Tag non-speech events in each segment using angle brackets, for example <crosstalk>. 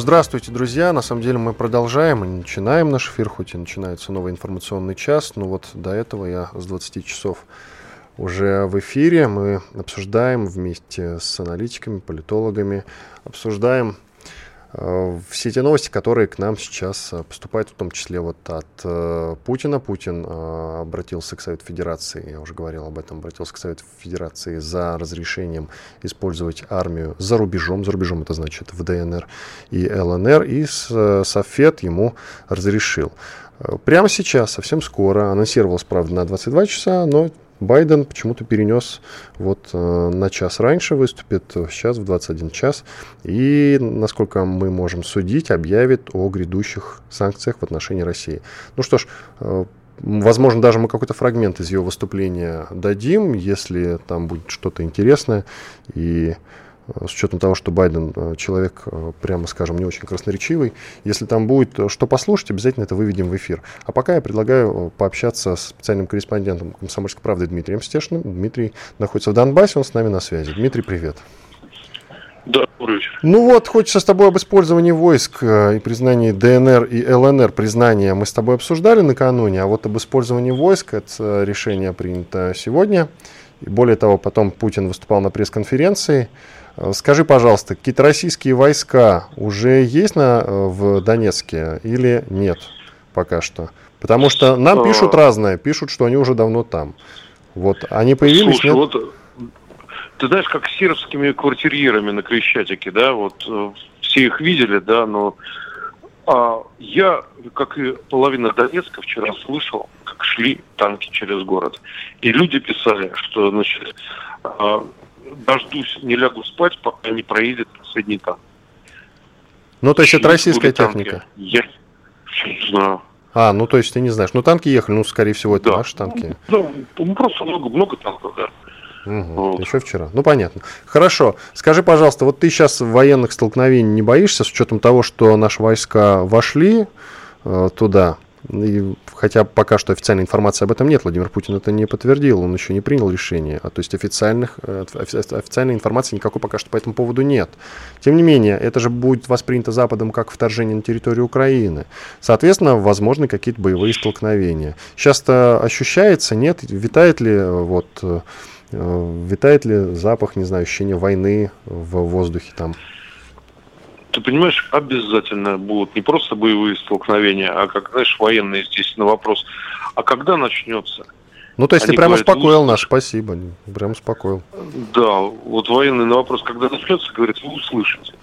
Здравствуйте, друзья. На самом деле мы продолжаем и начинаем наш эфир, хоть и начинается новый информационный час, но вот до этого я с 20 часов уже в эфире. Мы обсуждаем вместе с аналитиками, политологами, обсуждаем все те новости, которые к нам сейчас э, поступают, в том числе вот от э, Путина. Путин обратился к Совету Федерации, я уже говорил об этом, обратился к Совету Федерации за разрешением использовать армию за рубежом. За рубежом это значит в ДНР и ЛНР. И Софет ему разрешил. Прямо сейчас, совсем скоро, анонсировалось, правда, на 22 часа, но Байден почему-то перенес вот э, на час раньше, выступит сейчас в 21 час. И, насколько мы можем судить, объявит о грядущих санкциях в отношении России. Ну что ж, э, Возможно, даже мы какой-то фрагмент из его выступления дадим, если там будет что-то интересное. И с учетом того, что Байден э, человек, э, прямо скажем, не очень красноречивый. Если там будет э, что послушать, обязательно это выведем в эфир. А пока я предлагаю пообщаться с специальным корреспондентом «Комсомольской правды» Дмитрием Стешиным. Дмитрий находится в Донбассе, он с нами на связи. Дмитрий, привет. Да, добрый вечер. Ну вот, хочется с тобой об использовании войск и признании ДНР и ЛНР признания мы с тобой обсуждали накануне, а вот об использовании войск это решение принято сегодня. И более того, потом Путин выступал на пресс-конференции. Э, скажи, пожалуйста, какие-то российские войска уже есть на, э, в Донецке или нет пока что? Потому что нам пишут разное, пишут, что они уже давно там. Вот, они появились, Слушай, нет? вот ты знаешь, как с сербскими квартирьерами на Крещатике, да, вот э, все их видели, да, но а, я, как и половина Донецка, вчера слышал, как шли танки через город. И люди писали, что, значит, а, дождусь, не лягу спать, пока не проедет последний танк. Ну, то есть это российская техника? Я не знаю. А, ну то есть ты не знаешь. Ну танки ехали, ну скорее всего это да. наши танки. Ну, ну просто много, много танков, да. Угу, вот. Еще вчера. Ну понятно. Хорошо. Скажи, пожалуйста, вот ты сейчас военных столкновений не боишься с учетом того, что наши войска вошли э, туда? И, хотя пока что официальной информации об этом нет, Владимир Путин это не подтвердил, он еще не принял решение. А, то есть официальных, э, официальной информации никакой пока что по этому поводу нет. Тем не менее, это же будет воспринято Западом как вторжение на территорию Украины. Соответственно, возможны какие-то боевые столкновения. Сейчас-то ощущается, нет? Витает ли э, вот э, витает ли запах, не знаю, ощущение войны в воздухе там? Ты понимаешь, обязательно будут не просто боевые столкновения, а как, знаешь, военные здесь на вопрос, а когда начнется? Ну, то есть Они ты прям говорят, успокоил нас, спасибо, прям успокоил. Да, вот военный на вопрос, когда начнется, говорит, вы услышите.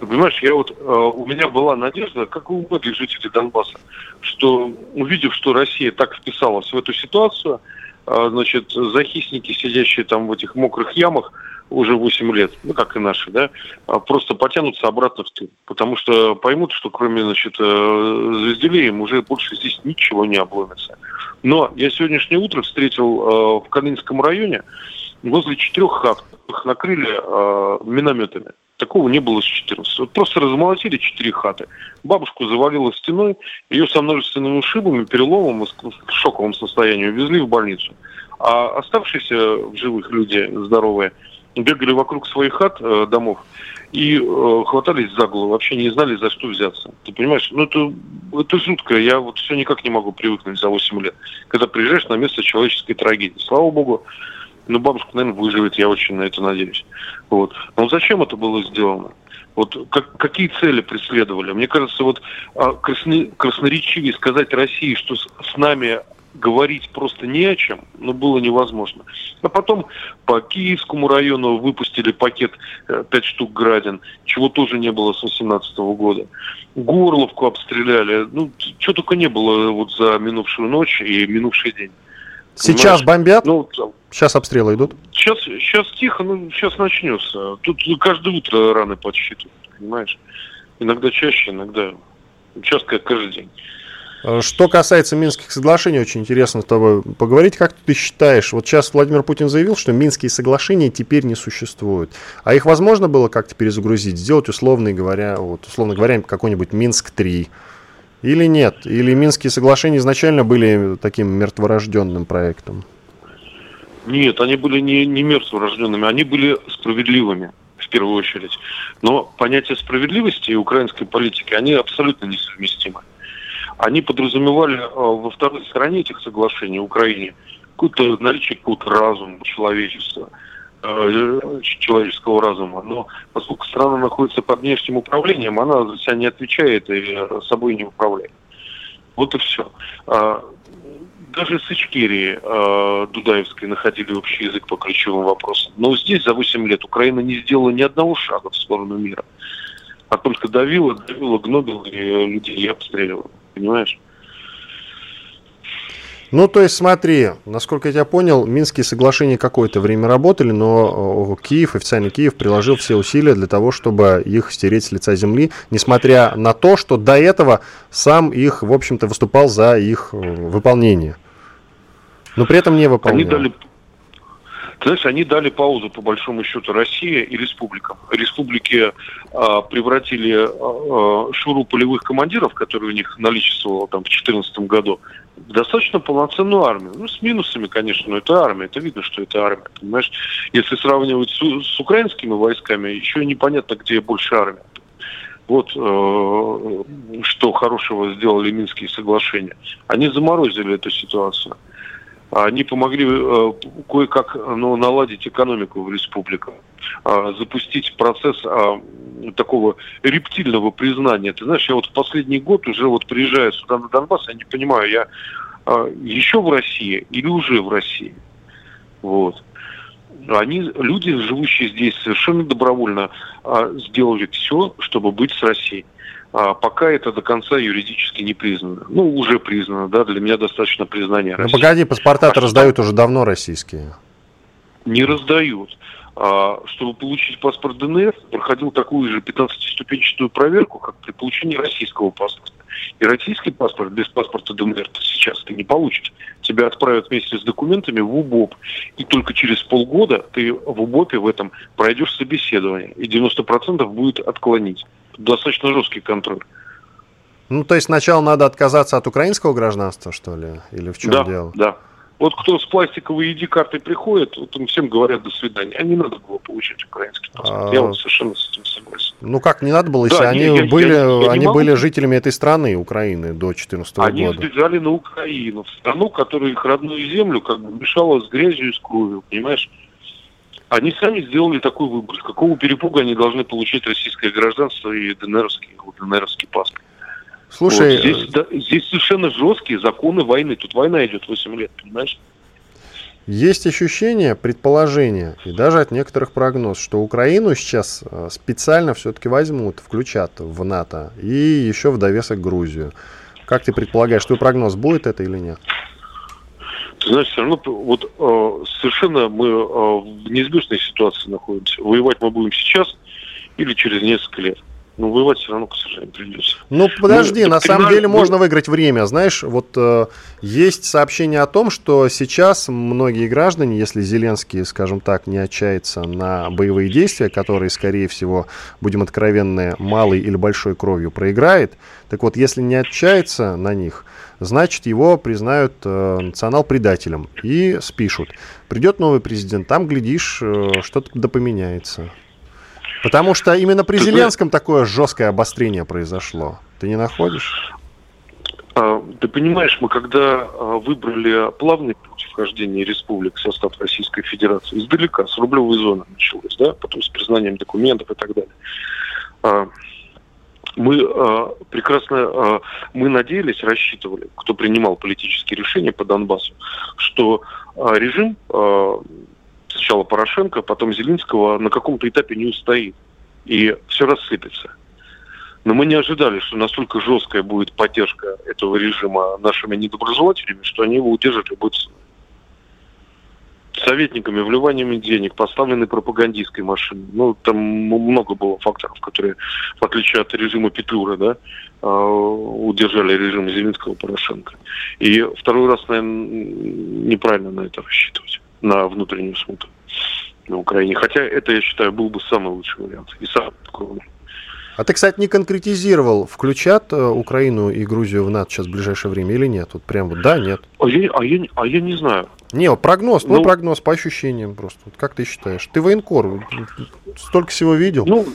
Ты понимаешь, я вот, э, у меня была надежда, как у многих жителей Донбасса, что увидев, что Россия так вписалась в эту ситуацию, э, значит, захисники, сидящие там в этих мокрых ямах, уже 8 лет, ну, как и наши, да, а просто потянутся обратно в тыл. Потому что поймут, что кроме, значит, э, звезделей им уже больше здесь ничего не обломится. Но я сегодняшнее утро встретил э, в Калининском районе возле четырех хат, их накрыли э, минометами. Такого не было с 14. Вот просто размолотили четыре хаты. Бабушку завалило стеной, ее со множественными ушибами, переломом в шоковом состоянии увезли в больницу. А оставшиеся в живых люди здоровые – бегали вокруг своих хат, э, домов, и э, хватались за голову, вообще не знали, за что взяться. Ты понимаешь? Ну, это, это жутко. Я вот все никак не могу привыкнуть за 8 лет. Когда приезжаешь на место человеческой трагедии. Слава богу, ну, бабушка, наверное, выживет, я очень на это надеюсь. Вот. Но зачем это было сделано? Вот как, какие цели преследовали? Мне кажется, вот а, красно, красноречивее сказать России, что с, с нами говорить просто не о чем, но было невозможно. А потом по Киевскому району выпустили пакет 5 э, штук градин, чего тоже не было с 2018 года. Горловку обстреляли. Ну, что только не было вот за минувшую ночь и минувший день. Сейчас Понимаешь? бомбят? Ну, сейчас обстрелы идут? Сейчас, сейчас тихо, ну, сейчас начнется. Тут каждое утро раны подсчитывают, понимаешь? Иногда чаще, иногда. Сейчас как каждый день. Э, что касается Минских соглашений, очень интересно с тобой поговорить. Как ты считаешь, вот сейчас Владимир Путин заявил, что Минские соглашения теперь не существуют. А их возможно было как-то перезагрузить, сделать условно говоря, вот, условно говоря, какой-нибудь Минск-3? Или нет? Или Минские соглашения изначально были таким мертворожденным проектом? Нет, они были не, не мертворожденными, они были справедливыми в первую очередь. Но понятие справедливости и украинской политики, они абсолютно несовместимы они подразумевали э, во второй стороне этих соглашений Украине какое-то наличие какого-то разума человечества, э, человеческого разума. Но поскольку страна находится под внешним управлением, она за себя не отвечает и собой не управляет. Вот и все. А, даже с Ичкерии э, Дудаевской находили общий язык по ключевым вопросам. Но здесь за 8 лет Украина не сделала ни одного шага в сторону мира. А только давила, давила, гнобила и людей и обстреливала понимаешь? Ну, то есть, смотри, насколько я тебя понял, Минские соглашения какое-то время работали, но Киев, официальный Киев, приложил все усилия для того, чтобы их стереть с лица земли, несмотря на то, что до этого сам их, в общем-то, выступал за их э, выполнение. Но при этом не выполнял. Они дали, знаешь, они дали паузу, по большому счету, России и республикам. Республики а, превратили а шуру полевых командиров, которые у них наличествовало там в 2014 году, в достаточно полноценную армию. Ну, с минусами, конечно, но это армия. Это видно, что это армия, понимаешь? Если сравнивать с, с украинскими войсками, еще непонятно, где больше армия. Вот э, что хорошего сделали Минские соглашения. Они заморозили эту ситуацию. Они помогли э, кое-как ну, наладить экономику в республиках, э, запустить процесс э, такого рептильного признания. Ты знаешь, я вот в последний год уже вот приезжая сюда на Донбасс, я не понимаю, я э, еще в России или уже в России. Вот. Они, люди, живущие здесь, совершенно добровольно сделали все, чтобы быть с Россией. А пока это до конца юридически не признано. Ну, уже признано, да, для меня достаточно признания Ну, погоди, паспорта-то а раздают что? уже давно российские. Не раздают. А, чтобы получить паспорт ДНР, проходил такую же 15-ступенчатую проверку, как при получении российского паспорта. И российский паспорт без паспорта ДНР сейчас ты не получишь. Тебя отправят вместе с документами в УБОП. И только через полгода ты в УБОПе в этом пройдешь собеседование. И 90% будет отклонить достаточно жесткий контроль. Ну, то есть сначала надо отказаться от украинского гражданства, что ли? Или в чем да, дело? Да. Вот кто с пластиковой ID-картой приходит, вот им всем говорят до свидания. А не надо было получить украинский паспорт. А... Я вот совершенно с этим согласен. Ну как не надо было, если да, они я, были, я, я они были жителями этой страны, Украины, до 2014 года. Они сбежали на Украину, в страну, которая их родную землю как бы мешала с грязью и с кровью, понимаешь? Они сами сделали такой выбор. С какого перепуга они должны получить российское гражданство и ДНРовский, ДНРовский паспорт? Слушай, вот. здесь, да, здесь совершенно жесткие законы войны. Тут война идет 8 лет, понимаешь? Есть ощущение, предположение и даже от некоторых прогноз, что Украину сейчас э, специально все-таки возьмут, включат в НАТО и еще в довесок Грузию. Как ты предполагаешь, твой прогноз будет это или нет? Ты знаешь, все равно вот э, совершенно мы э, в неизбежной ситуации находимся. Воевать мы будем сейчас или через несколько лет. Но воевать все равно, к сожалению, придется. Ну, подожди, ну, на самом деле ну... можно выиграть время. Знаешь, вот э, есть сообщение о том, что сейчас многие граждане, если Зеленский, скажем так, не отчается на боевые действия, которые, скорее всего, будем откровенны, малой или большой кровью проиграет, так вот, если не отчается на них, значит, его признают э, национал-предателем и спишут. Придет новый президент, там, глядишь, э, что-то да поменяется. Потому что именно при Зеленском такое жесткое обострение произошло. Ты не находишь? А, ты понимаешь, мы когда а, выбрали плавный путь вхождения республик в состав Российской Федерации, издалека, с рублевой зоны началось, да, потом с признанием документов и так далее. А, мы прекрасно, мы надеялись, рассчитывали, кто принимал политические решения по Донбассу, что режим сначала Порошенко, потом Зеленского на каком-то этапе не устоит. И все рассыпется. Но мы не ожидали, что настолько жесткая будет поддержка этого режима нашими недоброжелателями, что они его удержат любой ценой. советниками, вливаниями денег, поставленной пропагандистской машиной. Ну, там много было факторов, которые, в отличие от режима Петлюра, да, а, удержали режим Зеленского Порошенко. И второй раз, наверное, неправильно на это рассчитывать, на внутреннюю смуту на Украине. Хотя это, я считаю, был бы самый лучший вариант и самый скромный. А ты, кстати, не конкретизировал, включат э, Украину и Грузию в НАТО сейчас в ближайшее время или нет? Вот прям вот да, нет. А я, а я, а я не знаю. Не, вот прогноз, твой ну, прогноз по ощущениям просто. Вот как ты считаешь? Ты военкор, столько всего видел. Ну,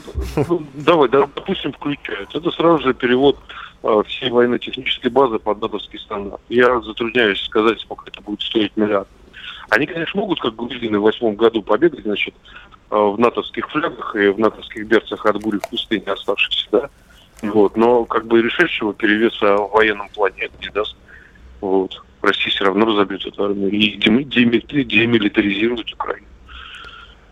ну давай, да, допустим, включают. Это сразу же перевод э, всей военно-технической базы под натовский стандарт. Я затрудняюсь сказать, сколько это будет стоить миллиард. Они, конечно, могут, как грузины в восьмом году побегать, значит, э, в натовских флягах и в натовских берцах от бури в пустыне оставшихся, да, вот, но как бы решающего перевеса в военном плане это не даст. Вот. Россия все равно разобьет эту армию и демилитаризирует Украину.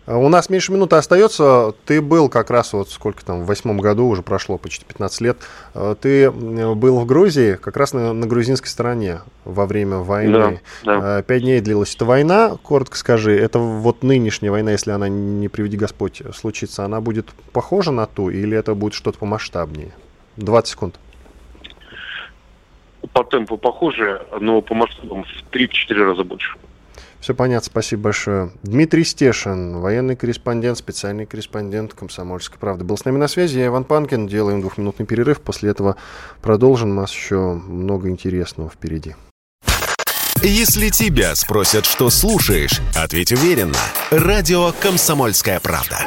А у нас меньше минуты остается. Ты был как раз вот сколько там, в восьмом году, уже прошло почти 15 лет. А, ты был в Грузии, как раз на, на грузинской стороне во время войны. Да, да. А, пять дней длилась эта война, коротко скажи. Это вот нынешняя война, если она, не приведи Господь, случится, она будет похожа на ту или это будет что-то помасштабнее? 20 секунд. По темпу похоже, но по масштабам в 3-4 раза больше. Все понятно, спасибо большое. Дмитрий Стешин, военный корреспондент, специальный корреспондент «Комсомольской правды». Был с нами на связи. Я Иван Панкин. Делаем двухминутный перерыв. После этого продолжим. У нас еще много интересного впереди. Если тебя спросят, что слушаешь, ответь уверенно. Радио «Комсомольская правда».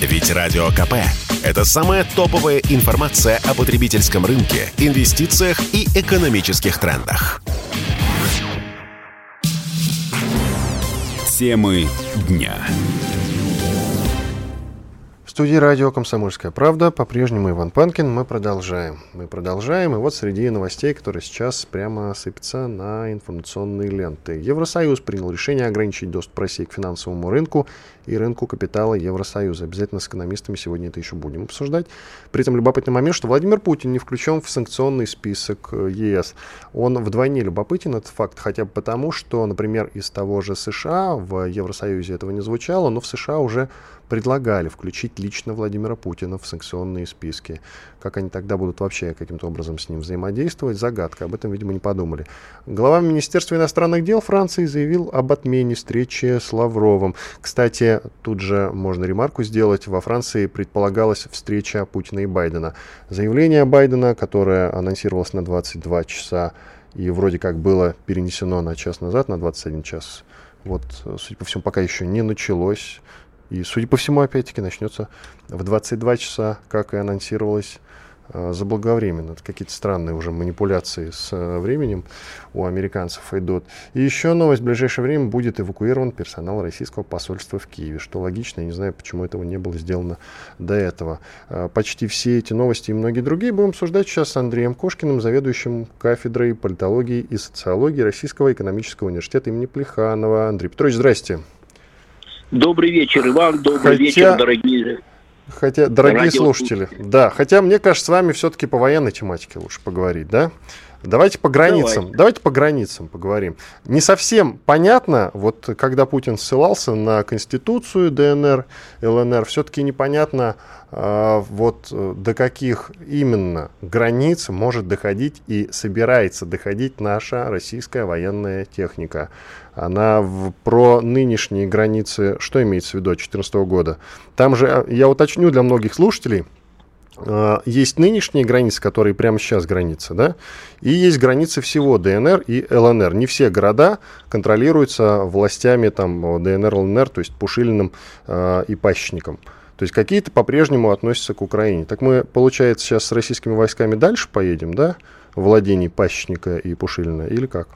Ведь Радио КП – это самая топовая информация о потребительском рынке, инвестициях и экономических трендах. Темы дня. В студии радио «Комсомольская правда» по-прежнему Иван Панкин. Мы продолжаем. Мы продолжаем. И вот среди новостей, которые сейчас прямо сыпятся на информационные ленты. Евросоюз принял решение ограничить доступ России к финансовому рынку и рынку капитала Евросоюза. Обязательно с экономистами сегодня это еще будем обсуждать. При этом любопытный момент, что Владимир Путин не включен в санкционный список э, ЕС. Он вдвойне любопытен, этот факт, хотя бы потому, что, например, из того же США в Евросоюзе этого не звучало, но в США уже предлагали включить лично Владимира Путина в санкционные списки. Как они тогда будут вообще каким-то образом с ним взаимодействовать, загадка. Об этом, видимо, не подумали. Глава Министерства иностранных дел Франции заявил об отмене встречи с Лавровым. Кстати, тут же можно ремарку сделать. Во Франции предполагалась встреча Путина и Байдена. Заявление Байдена, которое анонсировалось на 22 часа и вроде как было перенесено на час назад, на 21 час, вот, судя по всему, пока еще не началось. И, судя по всему, опять-таки начнется в 22 часа, как и анонсировалось заблаговременно. Это какие-то странные уже манипуляции с э, временем у американцев идут. И еще новость. В ближайшее время будет эвакуирован персонал российского посольства в Киеве. Что логично. Я не знаю, почему этого не было сделано до этого. Э, почти все эти новости и многие другие будем обсуждать сейчас с Андреем Кошкиным, заведующим кафедрой политологии и социологии Российского экономического университета имени Плеханова. Андрей Петрович, здрасте. Добрый вечер, Иван. Добрый хотя, вечер, дорогие. Хотя, дорогие слушатели, да, хотя мне кажется, с вами все-таки по военной тематике лучше поговорить, да? Давайте по границам, Давай. давайте по границам поговорим. Не совсем понятно, вот когда Путин ссылался на Конституцию ДНР, ЛНР, все-таки непонятно, э, вот до каких именно границ может доходить и собирается доходить наша российская военная техника. Она в, про нынешние границы, что имеется в виду от 2014 года? Там же, я уточню для многих слушателей, Э, есть нынешние границы, которые прямо сейчас границы, да, и есть границы всего ДНР и ЛНР. Не все города контролируются властями там ДНР, ЛНР, то есть Пушилиным э, и Пащником. То есть какие-то по-прежнему относятся к Украине. Так мы, получается, сейчас с российскими войсками дальше поедем, да, владений Пащника и Пушилина, или как?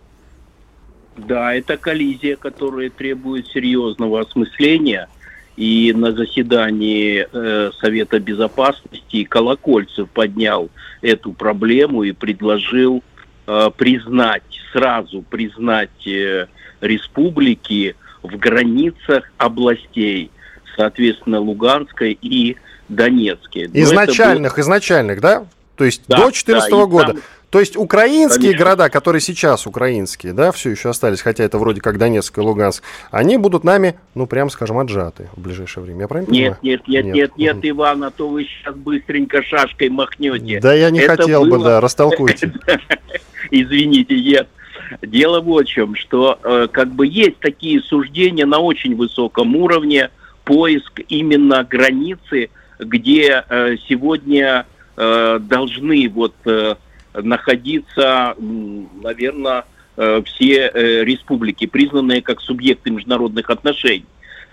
Да, это коллизия, которая требует серьезного осмысления – и на заседании э, Совета Безопасности Колокольцев поднял эту проблему и предложил э, признать, сразу признать э, республики в границах областей, соответственно, Луганской и Донецкой. изначальных, был... изначальных, да? То есть да, до 2014 да, года. Там... То есть украинские Конечно. города, которые сейчас украинские, да, все еще остались, хотя это вроде как Донецк и Луганск, они будут нами, ну, прям скажем, отжаты в ближайшее время. Я правильно нет, понимаю? Нет, нет, нет, нет, нет, Иван, а то вы сейчас быстренько шашкой махнете. Да я не это хотел было... бы, да, растолкуйте. <laughs> Извините, нет. Дело в чем, что э, как бы есть такие суждения на очень высоком уровне, поиск именно границы, где э, сегодня э, должны вот э, находиться, наверное, э, все э, республики, признанные как субъекты международных отношений.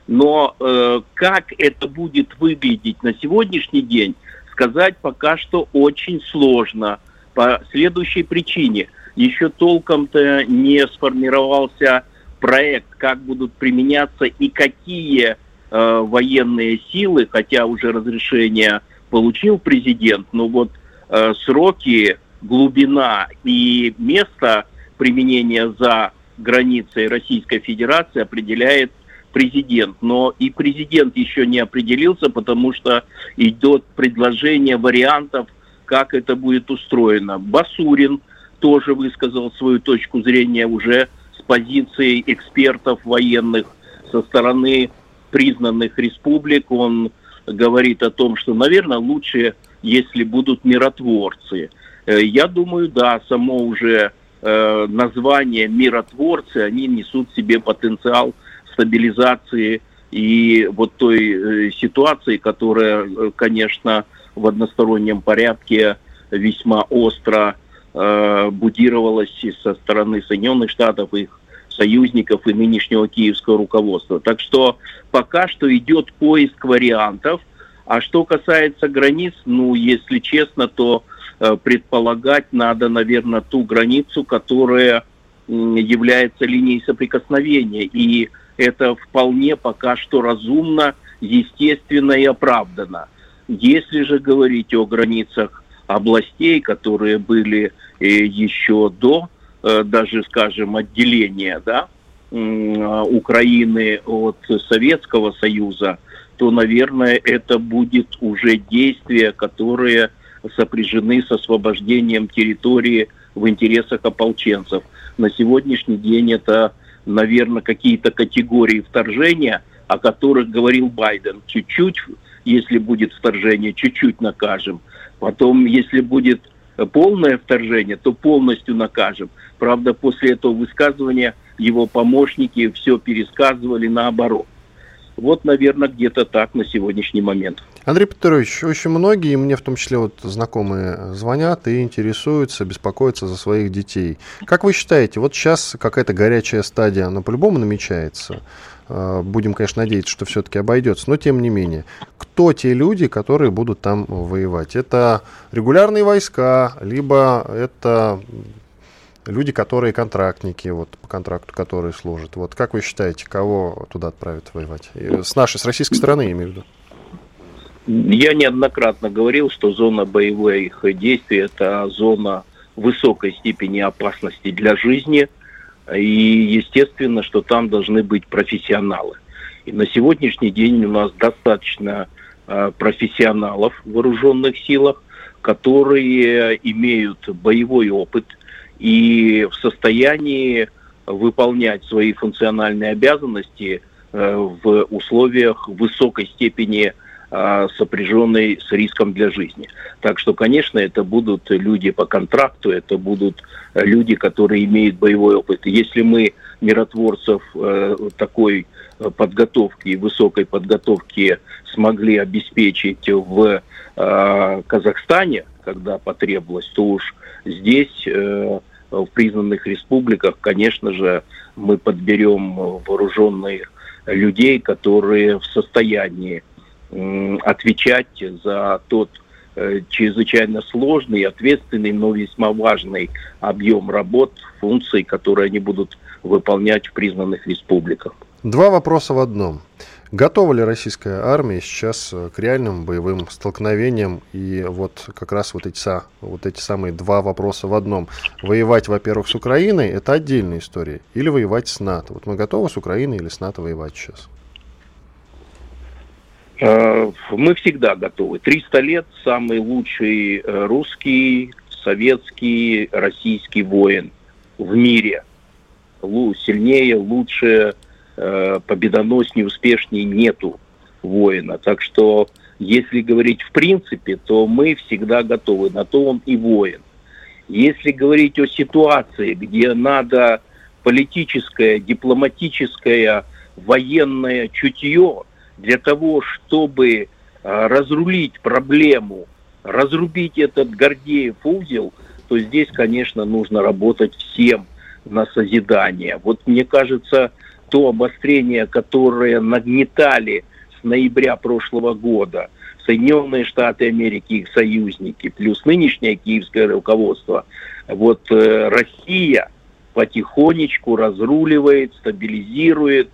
Но э, как это будет выглядеть на сегодняшний день, сказать пока что очень сложно по следующей причине – еще толком-то не сформировался проект, как будут применяться и какие э, военные силы, хотя уже разрешение получил президент, но вот э, сроки, глубина и место применения за границей Российской Федерации определяет президент. Но и президент еще не определился, потому что идет предложение вариантов, как это будет устроено. Басурин – тоже высказал свою точку зрения уже с позиции экспертов военных со стороны признанных республик. Он говорит о том, что, наверное, лучше, если будут миротворцы. Э, я думаю, да, само уже э, название миротворцы, они несут в себе потенциал стабилизации и вот той э, ситуации, которая, конечно, в одностороннем порядке весьма остро будировалось со стороны Соединенных Штатов, их союзников и нынешнего киевского руководства. Так что пока что идет поиск вариантов. А что касается границ, ну, если честно, то предполагать надо, наверное, ту границу, которая э, является линией соприкосновения. И это вполне пока что разумно, естественно и оправдано. Если же говорить о границах областей, которые были э, еще до э, даже, скажем, отделения да, Украины от Советского Союза, то, наверное, это будет уже действия, которые сопряжены с освобождением территории в интересах ополченцев. На сегодняшний день это, наверное, какие-то категории вторжения, о которых говорил Байден. Чуть-чуть, если будет вторжение, чуть-чуть накажем – Потом, если будет полное вторжение, то полностью накажем. Правда, после этого высказывания его помощники все пересказывали наоборот. Вот, наверное, где-то так на сегодняшний момент. Андрей Петрович, очень многие, мне в том числе вот знакомые, звонят и интересуются, беспокоятся за своих детей. Как вы считаете, вот сейчас какая-то горячая стадия, она по-любому намечается? Э, будем, конечно, надеяться, что все-таки обойдется, но тем не менее. Кто те люди, которые будут там воевать? Это регулярные войска, либо это люди, которые контрактники, вот по контракту, которые служат. Вот как вы считаете, кого туда отправят воевать? С нашей, с российской стороны, я имею в виду. Я неоднократно говорил, что зона боевых действий – это зона высокой степени опасности для жизни – и естественно, что там должны быть профессионалы. И на сегодняшний день у нас достаточно э, профессионалов в вооруженных силах, которые имеют боевой опыт и в состоянии выполнять свои функциональные обязанности э, в условиях высокой степени а, сопряженной с риском для жизни. Так что, конечно, это будут люди по контракту, это будут люди, которые имеют боевой опыт. Если мы миротворцев э, такой подготовки высокой подготовки смогли обеспечить в э, Казахстане, когда потребовалось, то уж здесь, э, в признанных республиках, конечно же, мы подберем вооруженных людей, которые в состоянии отвечать за тот э, чрезвычайно сложный, ответственный, но весьма важный объем работ, функций, которые они будут выполнять в признанных республиках. Два вопроса в одном. Готова ли российская армия сейчас э, к реальным боевым столкновениям? И вот как раз вот эти, вот эти самые два вопроса в одном. Воевать, во-первых, с Украиной – это отдельная история. Или воевать с НАТО. Вот мы готовы с Украиной или с НАТО воевать сейчас? Э, мы всегда готовы. 300 лет самый лучший э, русский, советский, российский воин в мире. Сильнее, лучше, э, победоноснее, успешнее нету воина. Так что, если говорить в принципе, то мы всегда готовы. На то он и воин. Если говорить о ситуации, где надо политическое, дипломатическое, военное чутье для того, чтобы а, разрулить проблему, разрубить этот Гордеев узел, то здесь, конечно, нужно работать всем на созидание. Вот мне кажется, то обострение, которое нагнетали с ноября прошлого года Соединенные Штаты Америки, их союзники, плюс нынешнее киевское руководство, вот э, Россия потихонечку разруливает, стабилизирует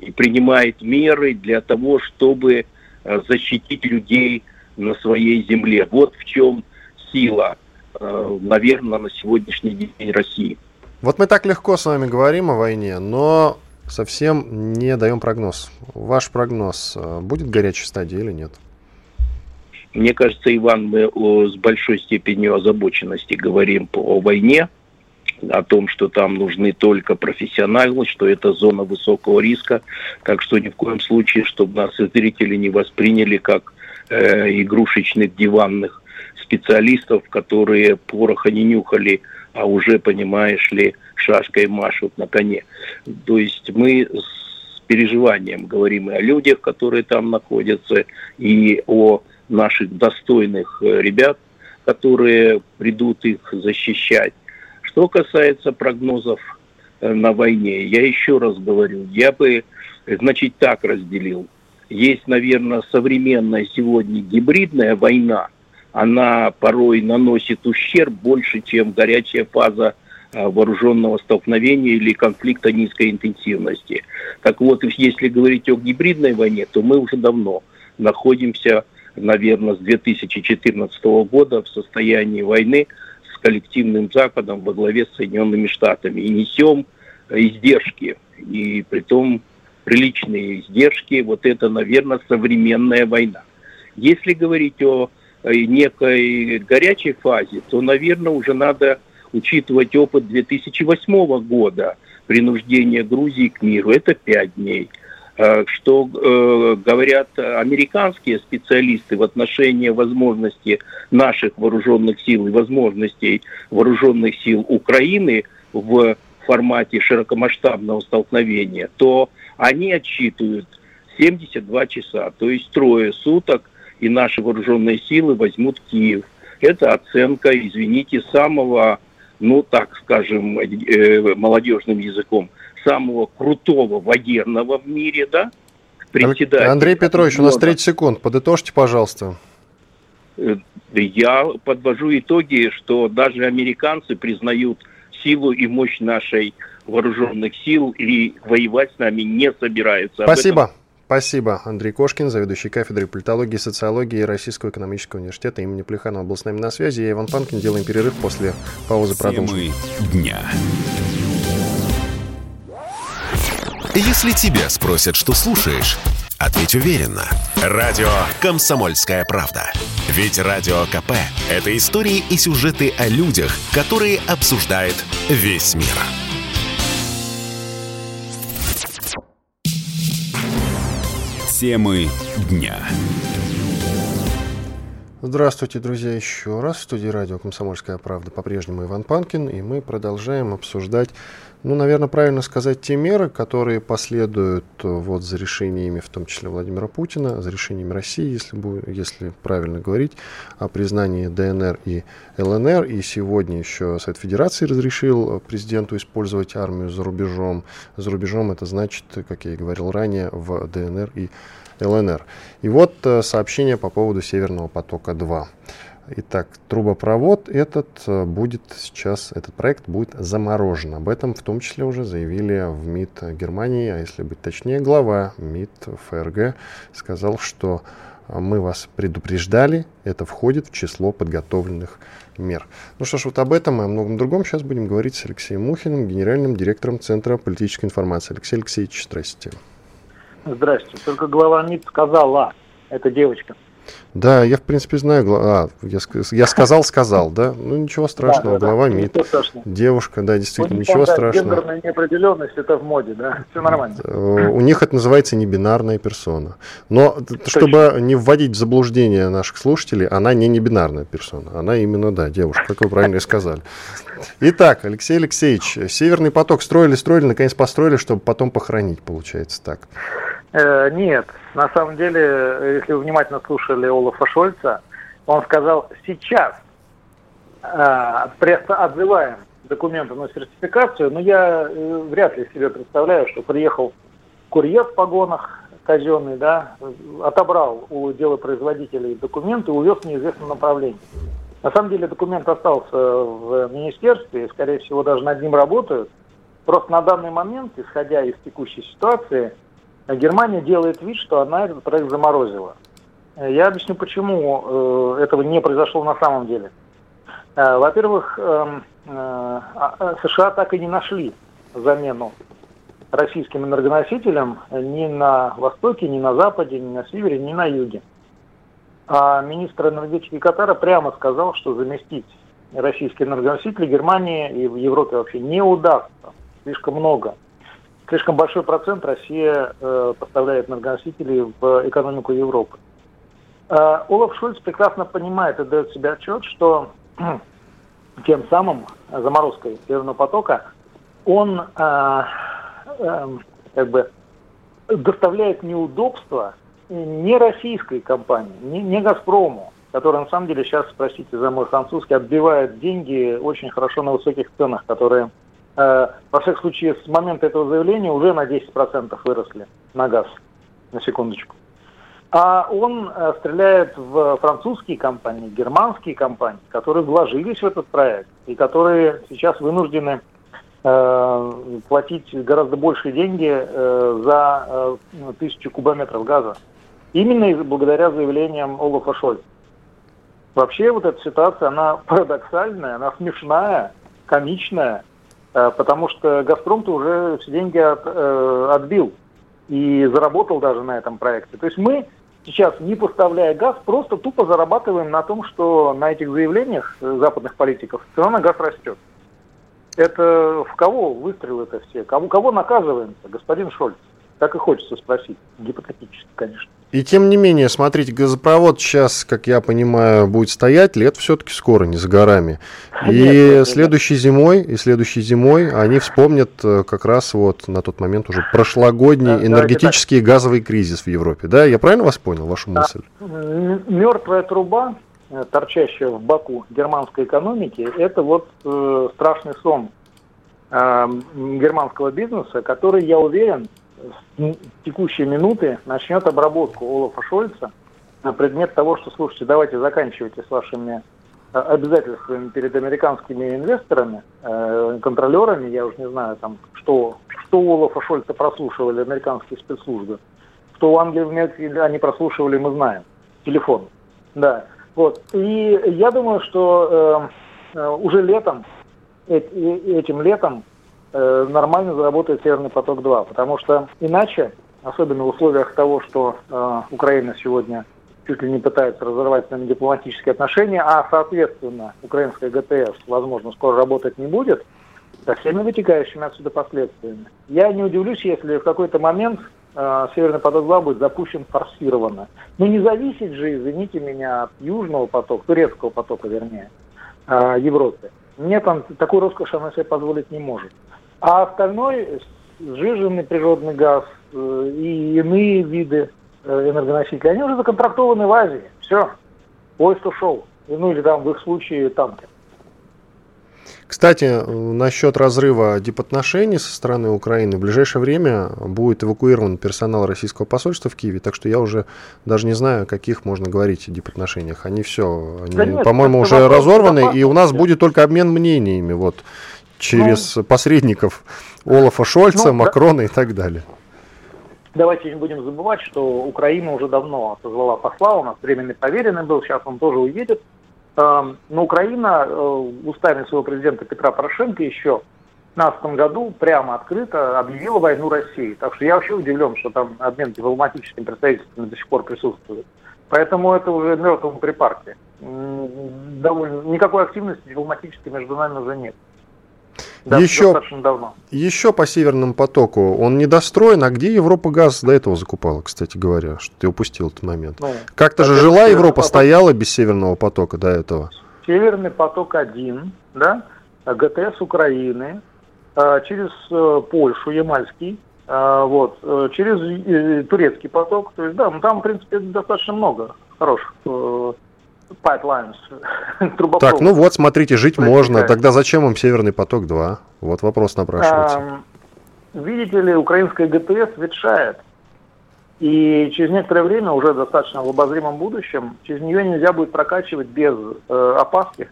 и принимает меры для того, чтобы э, защитить людей на своей земле. Вот в чем сила, э, наверное, на сегодняшний день России. Вот мы так легко с вами говорим о войне, но совсем не даем прогноз. Ваш прогноз, э, будет горячей стадии или нет? Мне кажется, Иван, мы с большой степенью озабоченности говорим о войне, о том, что там нужны только профессионалы, что это зона высокого риска. Так что ни в коем случае, чтобы нас зрители не восприняли как э, игрушечных диванных специалистов, которые пороха не нюхали, а уже, понимаешь ли, шашкой машут на коне. То есть мы с переживанием говорим и о людях, которые там находятся, и о наших достойных э, ребят, которые придут их защищать. Что касается прогнозов э, на войне, я еще раз говорю, я бы, значит, так разделил. Есть, наверное, современная сегодня гибридная война, она порой наносит ущерб больше, чем горячая фаза э, вооруженного столкновения или конфликта низкой интенсивности. Так вот, если говорить о гибридной войне, то мы уже давно находимся, наверное, с 2014 года в состоянии войны коллективным Западом во главе с Соединенными Штатами и несем издержки, и при том приличные издержки. Вот это, наверное, современная война. Если говорить о некой горячей фазе, то, наверное, уже надо учитывать опыт 2008 года принуждения Грузии к миру. Это пять дней. Э, что э, говорят американские специалисты в отношении возможности наших вооруженных сил и возможностей вооруженных сил Украины в формате широкомасштабного столкновения, то они отсчитывают 72 часа, то есть трое суток, и наши вооруженные силы возьмут Киев. Это оценка, извините, самого, ну так скажем, э, молодежным языком, самого крутого военного в мире, да, председатель. Андрей Петрович, у нас 30 секунд, подытожьте, пожалуйста. Э, я подвожу итоги, что даже американцы признают силу и мощь нашей вооруженных сил и воевать с нами не собираются. Спасибо. Спасибо. Андрей Кошкин, заведующий кафедрой политологии и социологии Российского экономического университета имени Плеханова был с нами на связи. Я Иван Панкин. Делаем перерыв после паузы. Продолжим. дня. Если тебя спросят, что слушаешь, ответь уверенно. Радио «Комсомольская правда». Ведь Радио КП – это истории и сюжеты о людях, которые обсуждает весь мир. Темы дня. Здравствуйте, друзья, еще раз. В студии радио «Комсомольская правда» по-прежнему Иван Панкин, и мы продолжаем обсуждать ну, наверное, правильно сказать, те меры, которые последуют э, вот за решениями, в том числе Владимира Путина, за решениями России, если, будет, если правильно говорить, о признании ДНР и ЛНР. И сегодня еще Совет Федерации разрешил президенту использовать армию за рубежом. За рубежом это значит, как я и говорил ранее, в ДНР и ЛНР. И вот э, сообщение по поводу Северного потока-2. Итак, трубопровод этот э, будет сейчас, этот проект будет заморожен. Об этом в том числе уже заявили в МИД Германии, а если быть точнее, глава МИД ФРГ сказал, что э, мы вас предупреждали, это входит в число подготовленных мер. Ну что ж, вот об этом и о многом другом сейчас будем говорить с Алексеем Мухиным, генеральным директором Центра политической информации. Алексей Алексеевич, здрасте. Здрасте. Только глава МИД сказала, это девочка. Да, я в принципе знаю, а, я, я сказал, сказал, да? Ну ничего страшного, да, глава да, МИД. Девушка, да, действительно, ну, ничего страшного. Гендерная неопределенность это в моде, да, все нормально. У них это называется небинарная персона. Но чтобы не вводить в заблуждение наших слушателей, она не небинарная персона, она именно, да, девушка, как вы правильно и сказали. Итак, Алексей Алексеевич, Северный поток строили, строили, наконец построили, чтобы потом похоронить, получается так. Э, нет, на самом деле, если вы внимательно слушали Олафа Шольца, он сказал, сейчас э, отзываем документы на сертификацию, но я э, вряд ли себе представляю, что приехал курьер в погонах казенный, да, отобрал у делопроизводителей документы увез в неизвестном направлении. На самом деле документ остался в министерстве, и, скорее всего, даже над ним работают. Просто на данный момент, исходя из текущей ситуации, Германия делает вид, что она этот проект заморозила. Я объясню, почему э, этого не произошло на самом деле. Э, во-первых, эм, э, а, США так и не нашли замену российским энергоносителям ни на Востоке, ни на Западе, ни на Севере, ни на Юге. А министр энергетики Катара прямо сказал, что заместить российские энергоносители Германии и в Европе вообще не удастся. Слишком много слишком большой процент Россия э, поставляет энергоносителей в экономику Европы. Э, Олаф Шульц прекрасно понимает и дает себе отчет, что <clears throat> тем самым заморозкой Северного потока он э, э, как бы доставляет неудобства не российской компании, не, не «Газпрому», которая на самом деле сейчас, простите за мой французский, отбивает деньги очень хорошо на высоких ценах, которые во всяком случае, с момента этого заявления уже на 10% выросли на газ, на секундочку. А он э, стреляет в французские компании, германские компании, которые вложились в этот проект и которые сейчас вынуждены э, платить гораздо большие деньги э, за э, тысячу кубометров газа. Именно благодаря заявлениям Олафа Шольца. Вообще вот эта ситуация, она парадоксальная, она смешная, комичная, Э, потому что «Газпром»-то уже все деньги от, э, отбил и заработал даже на этом проекте. То есть мы сейчас, не поставляя газ, просто тупо зарабатываем на том, что на этих заявлениях западных политиков цена на газ растет. Это в кого выстрелы это все? Кого, кого наказываем-то, господин Шольц? Так и хочется спросить, гипотетически, конечно. И тем не менее, смотрите, газопровод сейчас, как я понимаю, будет стоять, лет все-таки скоро, не за горами. И нет, следующей нет. зимой, и следующей зимой они вспомнят э, как раз вот на тот момент уже прошлогодний да, энергетический и газовый кризис в Европе. Да, я правильно вас понял, вашу мысль? Мертвая труба, э, торчащая в боку германской экономики, это вот э, страшный сон э, германского бизнеса, который, я уверен, с текущей минуты начнет обработку Олафа Шольца на предмет того, что, слушайте, давайте заканчивайте с вашими э, обязательствами перед американскими инвесторами, э, контролерами, я уже не знаю, там, что, что у Олафа Шольца прослушивали американские спецслужбы, что у Ангелы Меркель они прослушивали, мы знаем, телефон. Да, вот. И я думаю, что э, э уже летом, э, этим летом э, нормально заработает Северный поток-2, потому что иначе, особенно в условиях того, что э, Украина сегодня чуть ли не пытается разорвать с нами дипломатические отношения, а, соответственно, украинская ГТС, возможно, скоро работать не будет, со всеми вытекающими отсюда последствиями. Я не удивлюсь, если в какой-то момент э, Северный поток-2 будет запущен форсированно. Но не зависит же, извините меня, от Южного потока, турецкого потока, вернее, э, Европы. Мне там такой роскошь она себе позволить не может. А остальной сжиженный природный газ э, и иные виды э, энергоносителей, они уже законтрактованы в Азии. Все, поезд ушел. Ну или там в их случае танки. Кстати, насчет разрыва дипотношений со стороны Украины, в ближайшее время будет эвакуирован персонал российского посольства в Киеве, так что я уже даже не знаю, о каких можно говорить дипотношениях. Они все, они, по-моему, уже разорваны, и у нас будет только обмен мнениями. Вот через ну, посредников Олафа Шольца, ну, Макрона да. и так далее. Давайте не будем забывать, что Украина уже давно отозвала посла, у нас временный поверенный был, сейчас он тоже уедет. Эм, но Украина э, устами своего президента Петра Порошенко еще в 2015 году прямо открыто объявила войну России. Так что я вообще удивлен, что там обмен дипломатическими представительствами до сих пор присутствует. Поэтому это уже мертвому припарке. Довольно, никакой активности дипломатической между нами уже нет. Да, еще, давно. еще по Северному потоку. Он недостроен, а где Европа газ до этого закупала, кстати говоря, что ты упустил этот момент? Ну, Как-то же жила Европа, поток... стояла без Северного потока до этого. Северный поток-1, да, ГТС Украины, а, через э, Польшу, Ямальский, а, вот, э, через э, турецкий поток. То есть, да, ну там, в принципе, достаточно много хороших pipelines, <laughs> Так, ну вот, смотрите, жить можно. Тогда зачем им Северный поток-2? Вот вопрос напрашивается. видите ли, украинская ГТС ветшает. И через некоторое время, уже достаточно в обозримом будущем, через нее нельзя будет прокачивать без э, опаски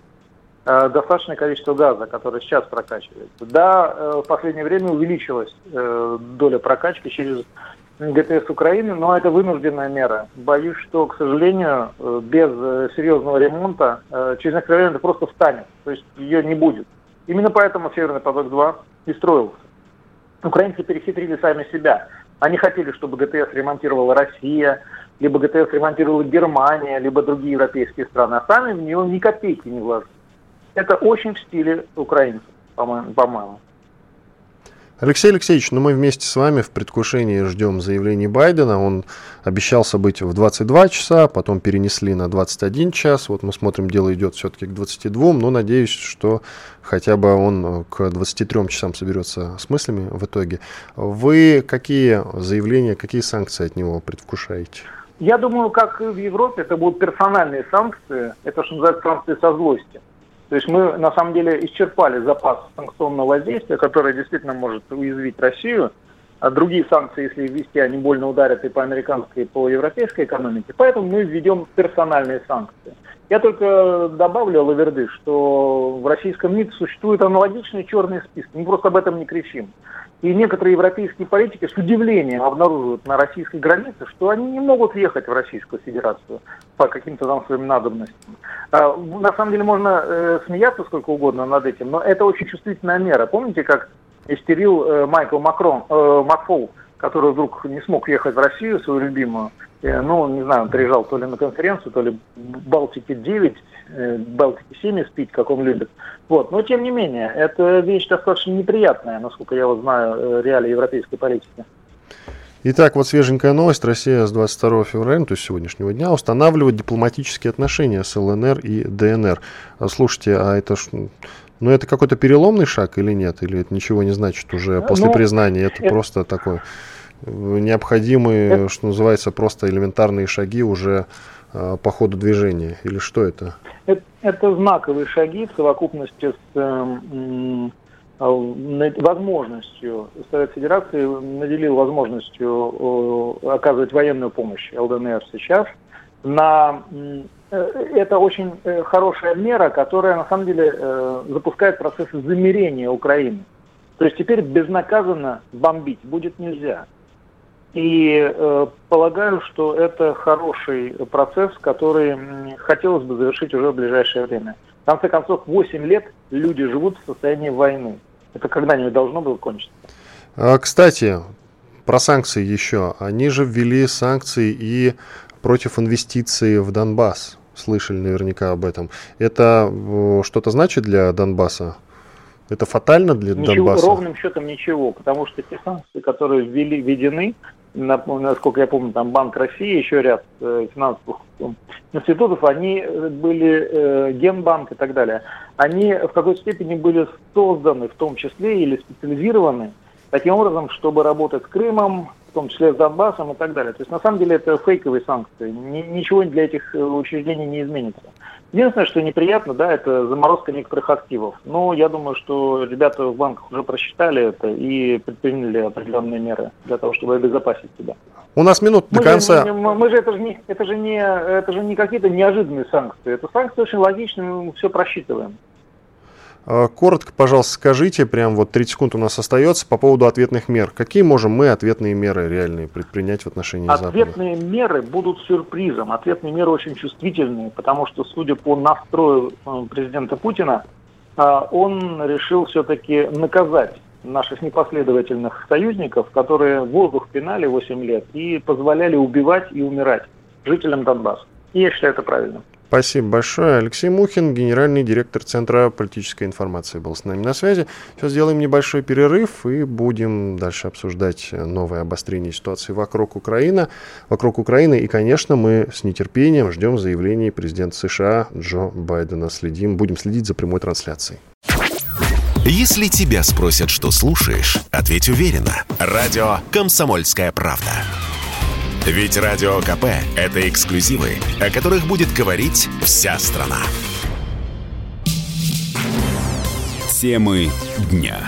э, достаточное количество газа, которое сейчас прокачивается. Да, э, в последнее время увеличилась э, доля прокачки через ГТС Украины, но это вынужденная мера. Боюсь, что, к сожалению, э, без э, серьезного ремонта э, через время это просто встанет, то есть ее не будет. Именно поэтому Северный поток-2 и строился. Украинцы перехитрили сами себя. Они хотели, чтобы ГТС ремонтировала Россия, либо ГТС ремонтировала Германия, либо другие европейские страны, а сами в нее ни копейки не вложили. Это очень в стиле украинцев, по-моему. Алексей Алексеевич, ну мы вместе с вами в предвкушении ждем заявлений Байдена. Он обещался быть в 22 часа, потом перенесли на 21 час. Вот мы смотрим, дело идет все-таки к 22, но надеюсь, что хотя бы он к 23 часам соберется с мыслями в итоге. Вы какие заявления, какие санкции от него предвкушаете? Я думаю, как и в Европе, это будут персональные санкции. Это, что называется, санкции со злости. То есть мы на самом деле исчерпали запас санкционного воздействия, которое действительно может уязвить Россию. А другие санкции, если ввести, они больно ударят и по американской, и по европейской экономике. Поэтому мы введем персональные санкции. Я только добавлю, Лаверды, что в российском МИД существуют аналогичные черные списки. Мы просто об этом не кричим. И некоторые европейские политики с удивлением обнаруживают на российской границе, что они не могут въехать в Российскую Федерацию по каким-то там своим надобностям. А, на самом деле можно э, смеяться сколько угодно над этим, но это очень чувствительная мера. Помните, как истерил э, Майкл Макрон, э, Макфол, который вдруг не смог ехать в Россию, свою любимую, э, ну, не знаю, он приезжал то ли на конференцию, то ли Балтики 9, э, Балтики 7 спить, как он любит. Вот. Но, тем не менее, это вещь достаточно неприятная, насколько я вот знаю, реалии европейской политики. Итак, вот свеженькая новость. Россия с 22 февраля, то есть сегодняшнего дня, устанавливает дипломатические отношения с ЛНР и ДНР. Слушайте, а это ж, ну это какой-то переломный шаг или нет? Или это ничего не значит уже после ну, признания? Это, это просто такой э, необходимые, это, что называется, просто элементарные шаги уже э, по ходу движения? Или что это? Это, это знаковые шаги в совокупности с э, э, возможностью, Совет Федерации наделил возможностью э, оказывать военную помощь ЛДНР сейчас. На, э, это очень э, хорошая мера, которая на самом деле э, запускает процесс замерения Украины. То есть теперь безнаказанно бомбить будет нельзя. И полагаю, что это хороший процесс, который хотелось бы завершить уже в ближайшее время. В конце концов, 8 лет люди живут в состоянии войны. Это когда-нибудь должно было кончиться. А, кстати, про санкции еще. Они же ввели санкции и против инвестиций в Донбасс. Слышали наверняка об этом. Это э, что-то значит для Донбасса? Это фатально для ничего, Донбасса? Ровным счетом ничего, потому что те санкции, которые ввели, введены, насколько я помню, там Банк России, еще ряд э, финансовых институтов, они э, были, э, Генбанк и так далее, они в какой-то степени были созданы в том числе или специализированы таким образом, чтобы работать с Крымом, в том числе с Донбассом и так далее. То есть на самом деле это фейковые санкции. Ни, ничего для этих э, учреждений не изменится. Единственное, что неприятно, да, это заморозка некоторых активов. Но я думаю, что ребята в банках уже просчитали это и предприняли определенные меры для того, чтобы обезопасить себя. У нас минут до конца. Же, мы, мы же это же не это же не это же не какие-то неожиданные санкции. Это санкции очень логичные, мы все просчитываем. А, коротко, пожалуйста, скажите, прям вот 30 секунд у нас остается по поводу ответных мер. Какие можем мы ответные меры реальные предпринять в отношении Запада? Ответные меры будут сюрпризом. Ответные меры очень чувствительные, потому что, судя по настрою э, президента Путина, э, он решил все-таки наказать наших непоследовательных союзников, которые воздух пинали 8 лет и позволяли убивать и умирать жителям Донбасса. И я считаю это правильным. Спасибо большое. Алексей Мухин, генеральный директор Центра политической информации, был с нами на связи. Сейчас сделаем небольшой перерыв и будем дальше обсуждать новое обострение ситуации вокруг Украины. Вокруг Украины. И, конечно, мы с нетерпением ждем заявлений президента США Джо Байдена. Следим, будем следить за прямой трансляцией. Если тебя спросят, что слушаешь, ответь уверенно. Радио «Комсомольская правда». Ведь Радио КП – это эксклюзивы, о которых будет говорить вся страна. Темы дня.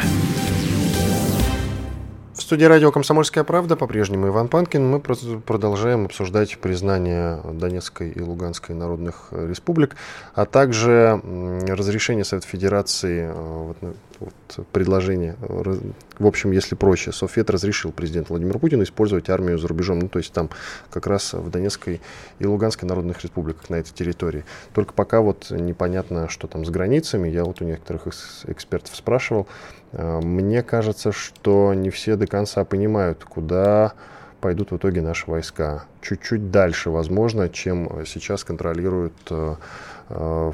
В студии радио «Комсомольская правда» по-прежнему Иван Панкин. Мы продолжаем обсуждать признание Донецкой и Луганской народных республик, а также разрешение Совета Федерации вот, предложение. В общем, если проще, Совет разрешил президенту Владимиру Путину использовать армию за рубежом. Ну, то есть там как раз в Донецкой и Луганской народных республиках на этой территории. Только пока вот непонятно, что там с границами. Я вот у некоторых экспертов спрашивал. А, мне кажется, что не все до конца понимают, куда пойдут в итоге наши войска. Чуть-чуть дальше, возможно, чем сейчас контролируют э, э,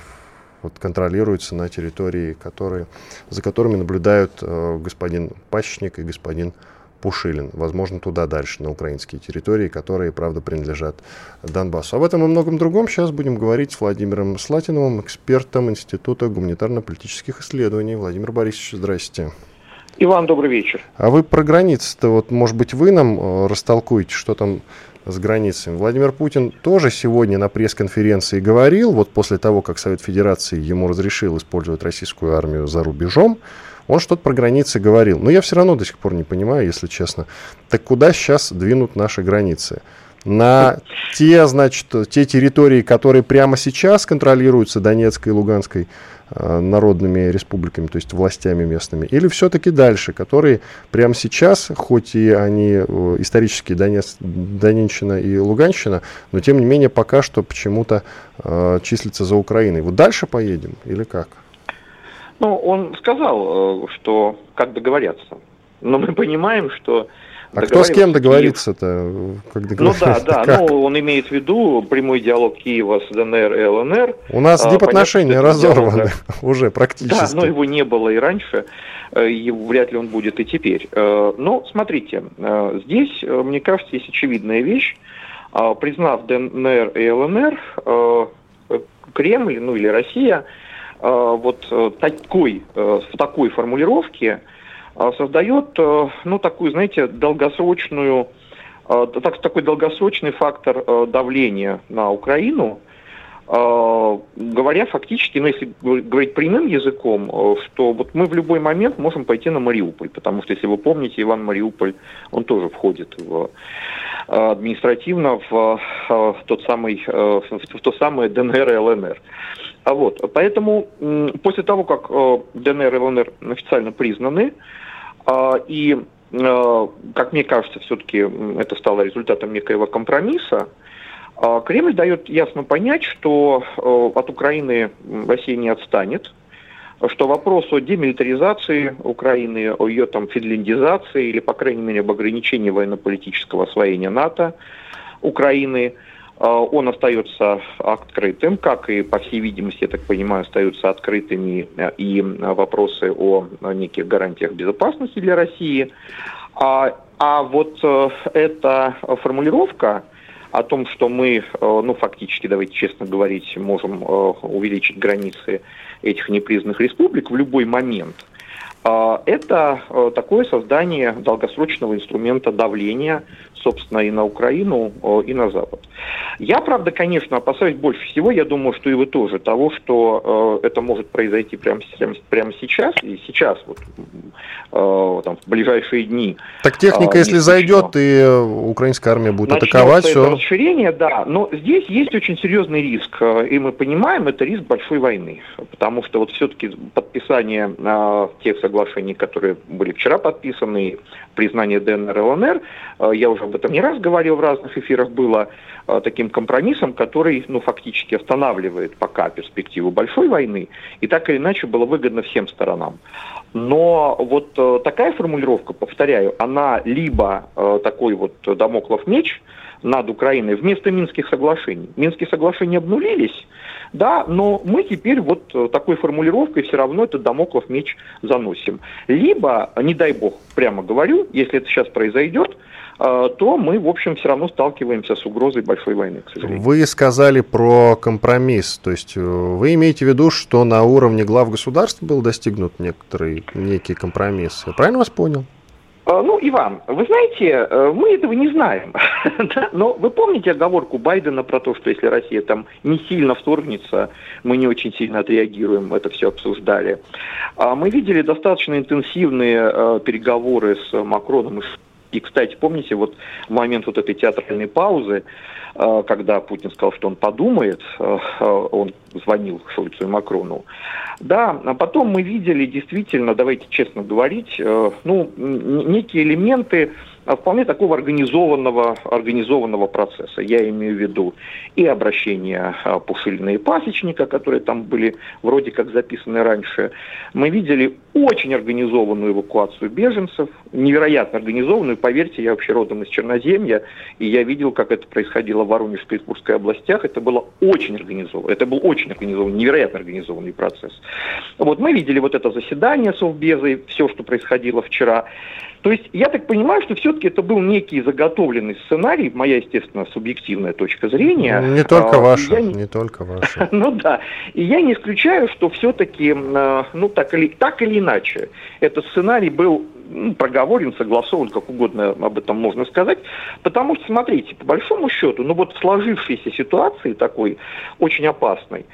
вот, контролируются на территории, которые, за которыми наблюдают э, господин Пащник и господин Пушилин. Возможно, туда дальше, на украинские территории, которые, правда, принадлежат Донбассу. Об этом и многом другом сейчас будем говорить с Владимиром Слатиновым, экспертом Института гуманитарно-политических исследований. Владимир Борисович, здрасте. Иван, добрый вечер. А вы про границы-то, вот, может быть, вы нам э, растолкуете, что там с границами. Владимир Путин тоже сегодня на пресс-конференции говорил, вот после того, как Совет Федерации ему разрешил использовать российскую армию за рубежом, он что-то про границы говорил. Но я все равно до сих пор не понимаю, если честно. Так куда сейчас двинут наши границы? На те, значит, те территории, которые прямо сейчас контролируются Донецкой и Луганской Э, народными республиками, то есть властями местными, или все-таки дальше, которые прямо сейчас, хоть и они э, исторически Донец, Донеччина и Луганщина, но тем не менее пока что почему-то э, числятся за Украиной. Вот дальше поедем или как? Ну, он сказал, э, что как договорятся. Но мы понимаем, что а кто с кем договорится-то? Ну да, да, <laughs> как? ну он имеет в виду прямой диалог Киева с ДНР и ЛНР. У нас а, дипотношения разорваны <laughs> уже практически. Да, но его не было и раньше, э, и вряд ли он будет и теперь. Э, но смотрите, э, здесь, мне кажется, есть очевидная вещь. Признав ДНР и ЛНР, Кремль, ну или Россия, вот такой, в такой формулировке а, создает, э, ну, такую, знаете, долгосрочную, э, так, такой долгосрочный фактор э, давления на Украину, говоря фактически, ну, если говорить прямым языком, что вот мы в любой момент можем пойти на Мариуполь, потому что, если вы помните, Иван Мариуполь, он тоже входит в административно в, тот самый, в то самое ДНР и ЛНР. А вот, поэтому после того, как ДНР и ЛНР официально признаны, а, и, а, как мне кажется, все-таки это стало результатом некоего компромисса. А, Кремль дает ясно понять, что от Украины Россия не отстанет, что вопрос о демилитаризации Украины, о ее там финляндизации или, по крайней мере, об ограничении военно-политического освоения НАТО Украины – а, он остается открытым, как и, по всей видимости, я так понимаю, остаются открытыми э, и вопросы о неких гарантиях безопасности для России. А, а вот э, эта формулировка о том, что мы, э, ну, фактически, давайте честно говорить, можем увеличить границы этих непризнанных республик в любой момент – это такое создание долгосрочного инструмента давления собственно, и на Украину, и на Запад. Я, правда, конечно, опасаюсь больше всего, я думаю, что и вы тоже, того, что э, это может произойти прямо, прямо, прямо сейчас, и сейчас, вот, э, там, в ближайшие дни. Так техника, э, если зайдет, и украинская армия будет Начнется атаковать, все... расширение, да, но здесь есть очень серьезный риск, э, и мы понимаем, это риск большой войны, потому что вот все-таки подписание э, тех соглашений, которые были вчера подписаны, признание ДНР и ЛНР, я уже об этом не раз говорил в разных эфирах, было э, таким компромиссом, который ну, фактически останавливает пока перспективу большой войны, и так или иначе было выгодно всем сторонам. Но вот э, такая формулировка, повторяю, она либо э, такой вот домоклов меч над Украиной вместо Минских соглашений. Минские соглашения обнулились, да, но мы теперь вот э, такой формулировкой все равно этот домоклов меч заносим. Либо, не дай бог, прямо говорю, если это сейчас произойдет, э, то мы, в общем, все равно сталкиваемся с угрозой большой войны, к сожалению. Вы сказали про компромисс, то есть э, вы имеете в виду, что на уровне глав государств был достигнут некоторый некий компромисс. Я правильно вас понял? А, ну, Иван, вы знаете, э, мы этого не знаем. <laughs> Но вы помните оговорку Байдена про то, что если Россия там не сильно вторгнется, мы не очень сильно отреагируем, это все обсуждали. А мы видели достаточно интенсивные э, переговоры с Макроном и и, кстати, помните, вот в момент вот этой театральной паузы, э, когда Путин сказал, что он подумает, он звонил Шольцу и Макрону. Да, а потом мы видели действительно, давайте честно говорить, э, ну, некие элементы вполне такого организованного, организованного процесса. Я имею в виду и обращение Пушилина и Пасечника, которые там были вроде как записаны раньше. Мы видели очень организованную эвакуацию беженцев, невероятно организованную. Поверьте, я вообще родом из Черноземья, и я видел, как это происходило в Воронежской и Иркутской областях. Это было очень организовано. Это был очень организованный, невероятно организованный процесс. Вот мы видели вот это заседание Совбеза все, что происходило вчера. То есть я так понимаю, что все-таки это был некий заготовленный сценарий, моя, естественно, субъективная точка зрения. Не только а, ваша, не... не только ваша. <laughs> ну да, и я не исключаю, что все-таки, а, ну так или, так или иначе, этот сценарий был ну, проговорен, согласован, как угодно об этом можно сказать. Потому что, смотрите, по большому счету, ну вот в сложившейся ситуации такой очень опасной,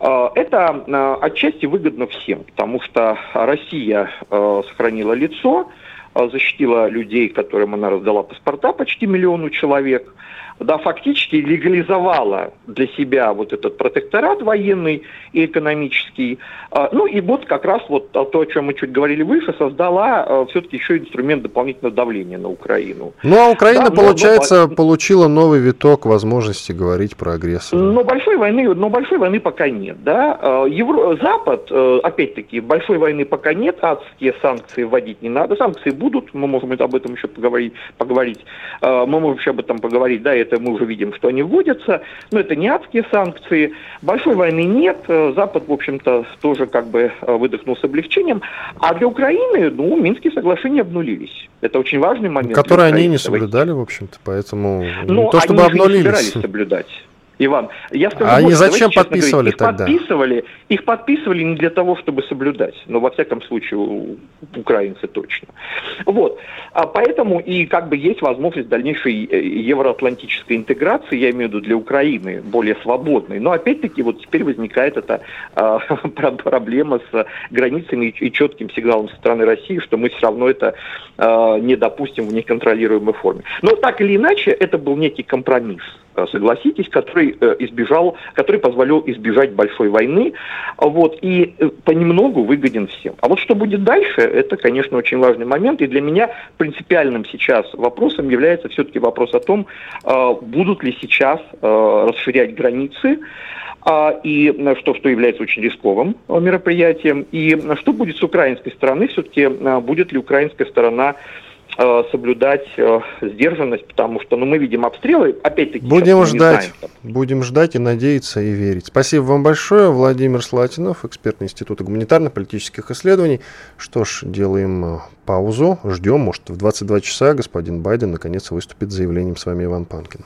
а, это отчасти выгодно всем, потому что Россия сохранила лицо, защитила людей, которым она раздала паспорта, почти миллиону человек – да, фактически легализовала для себя вот этот протекторат военный и экономический. А, ну и вот как раз вот то, о чем мы чуть говорили выше, создала а, все-таки еще инструмент дополнительного давления на Украину. Ну а Украина, да, получается, но, получила новый виток возможности говорить про агрессора. Но большой войны, но большой войны пока нет, да. А, Евро... Запад, э, опять-таки, большой войны пока нет, адские санкции вводить не надо. Санкции будут, мы можем об этом еще поговорить, поговорить. Мы можем еще об этом поговорить, да, это мы уже видим, что они вводятся, но это не адские санкции. Большой войны нет, э, Запад, в общем-то, тоже как бы э, выдохнул с облегчением. А для Украины, ну, Минские соглашения обнулились. Это очень важный момент. Которые они не соблюдали, в общем-то, поэтому но не то, чтобы они обнулились. не собирались соблюдать. Иван, я скажу, а они зачем подписывали говорить, их тогда? Подписывали, их подписывали не для того, чтобы соблюдать, но во всяком случае украинцы точно. Вот, а поэтому и как бы есть возможность дальнейшей э, евроатлантической интеграции, я имею в виду для Украины, более свободной. Но опять-таки вот теперь возникает эта а, <laughs> проблема с границами и четким сигналом со стороны России, что мы все равно это а, не допустим в неконтролируемой форме. Но так или иначе, это был некий компромисс согласитесь, который э, избежал, который позволил избежать большой войны, вот, и э, понемногу выгоден всем. А вот что будет дальше, это, конечно, очень важный момент, и для меня принципиальным сейчас вопросом является все-таки вопрос о том, будут ли сейчас расширять границы, а, и что, что является очень рисковым мероприятием, и что будет с украинской стороны, все-таки будет ли украинская сторона Э, соблюдать э, сдержанность, потому что ну, мы видим обстрелы, опять-таки... Будем ждать, знаем, будем ждать и надеяться и верить. Спасибо вам большое. Владимир Слатинов, эксперт Института гуманитарно-политических исследований. Что ж, делаем э, паузу, ждем, может, в 22 часа господин Байден наконец выступит с заявлением. С вами Иван Панкин.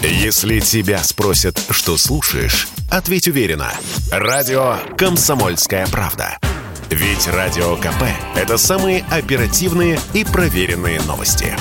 Если тебя спросят, что слушаешь, ответь уверенно. Радио «Комсомольская правда». Ведь Радио КП – это самые оперативные и проверенные новости.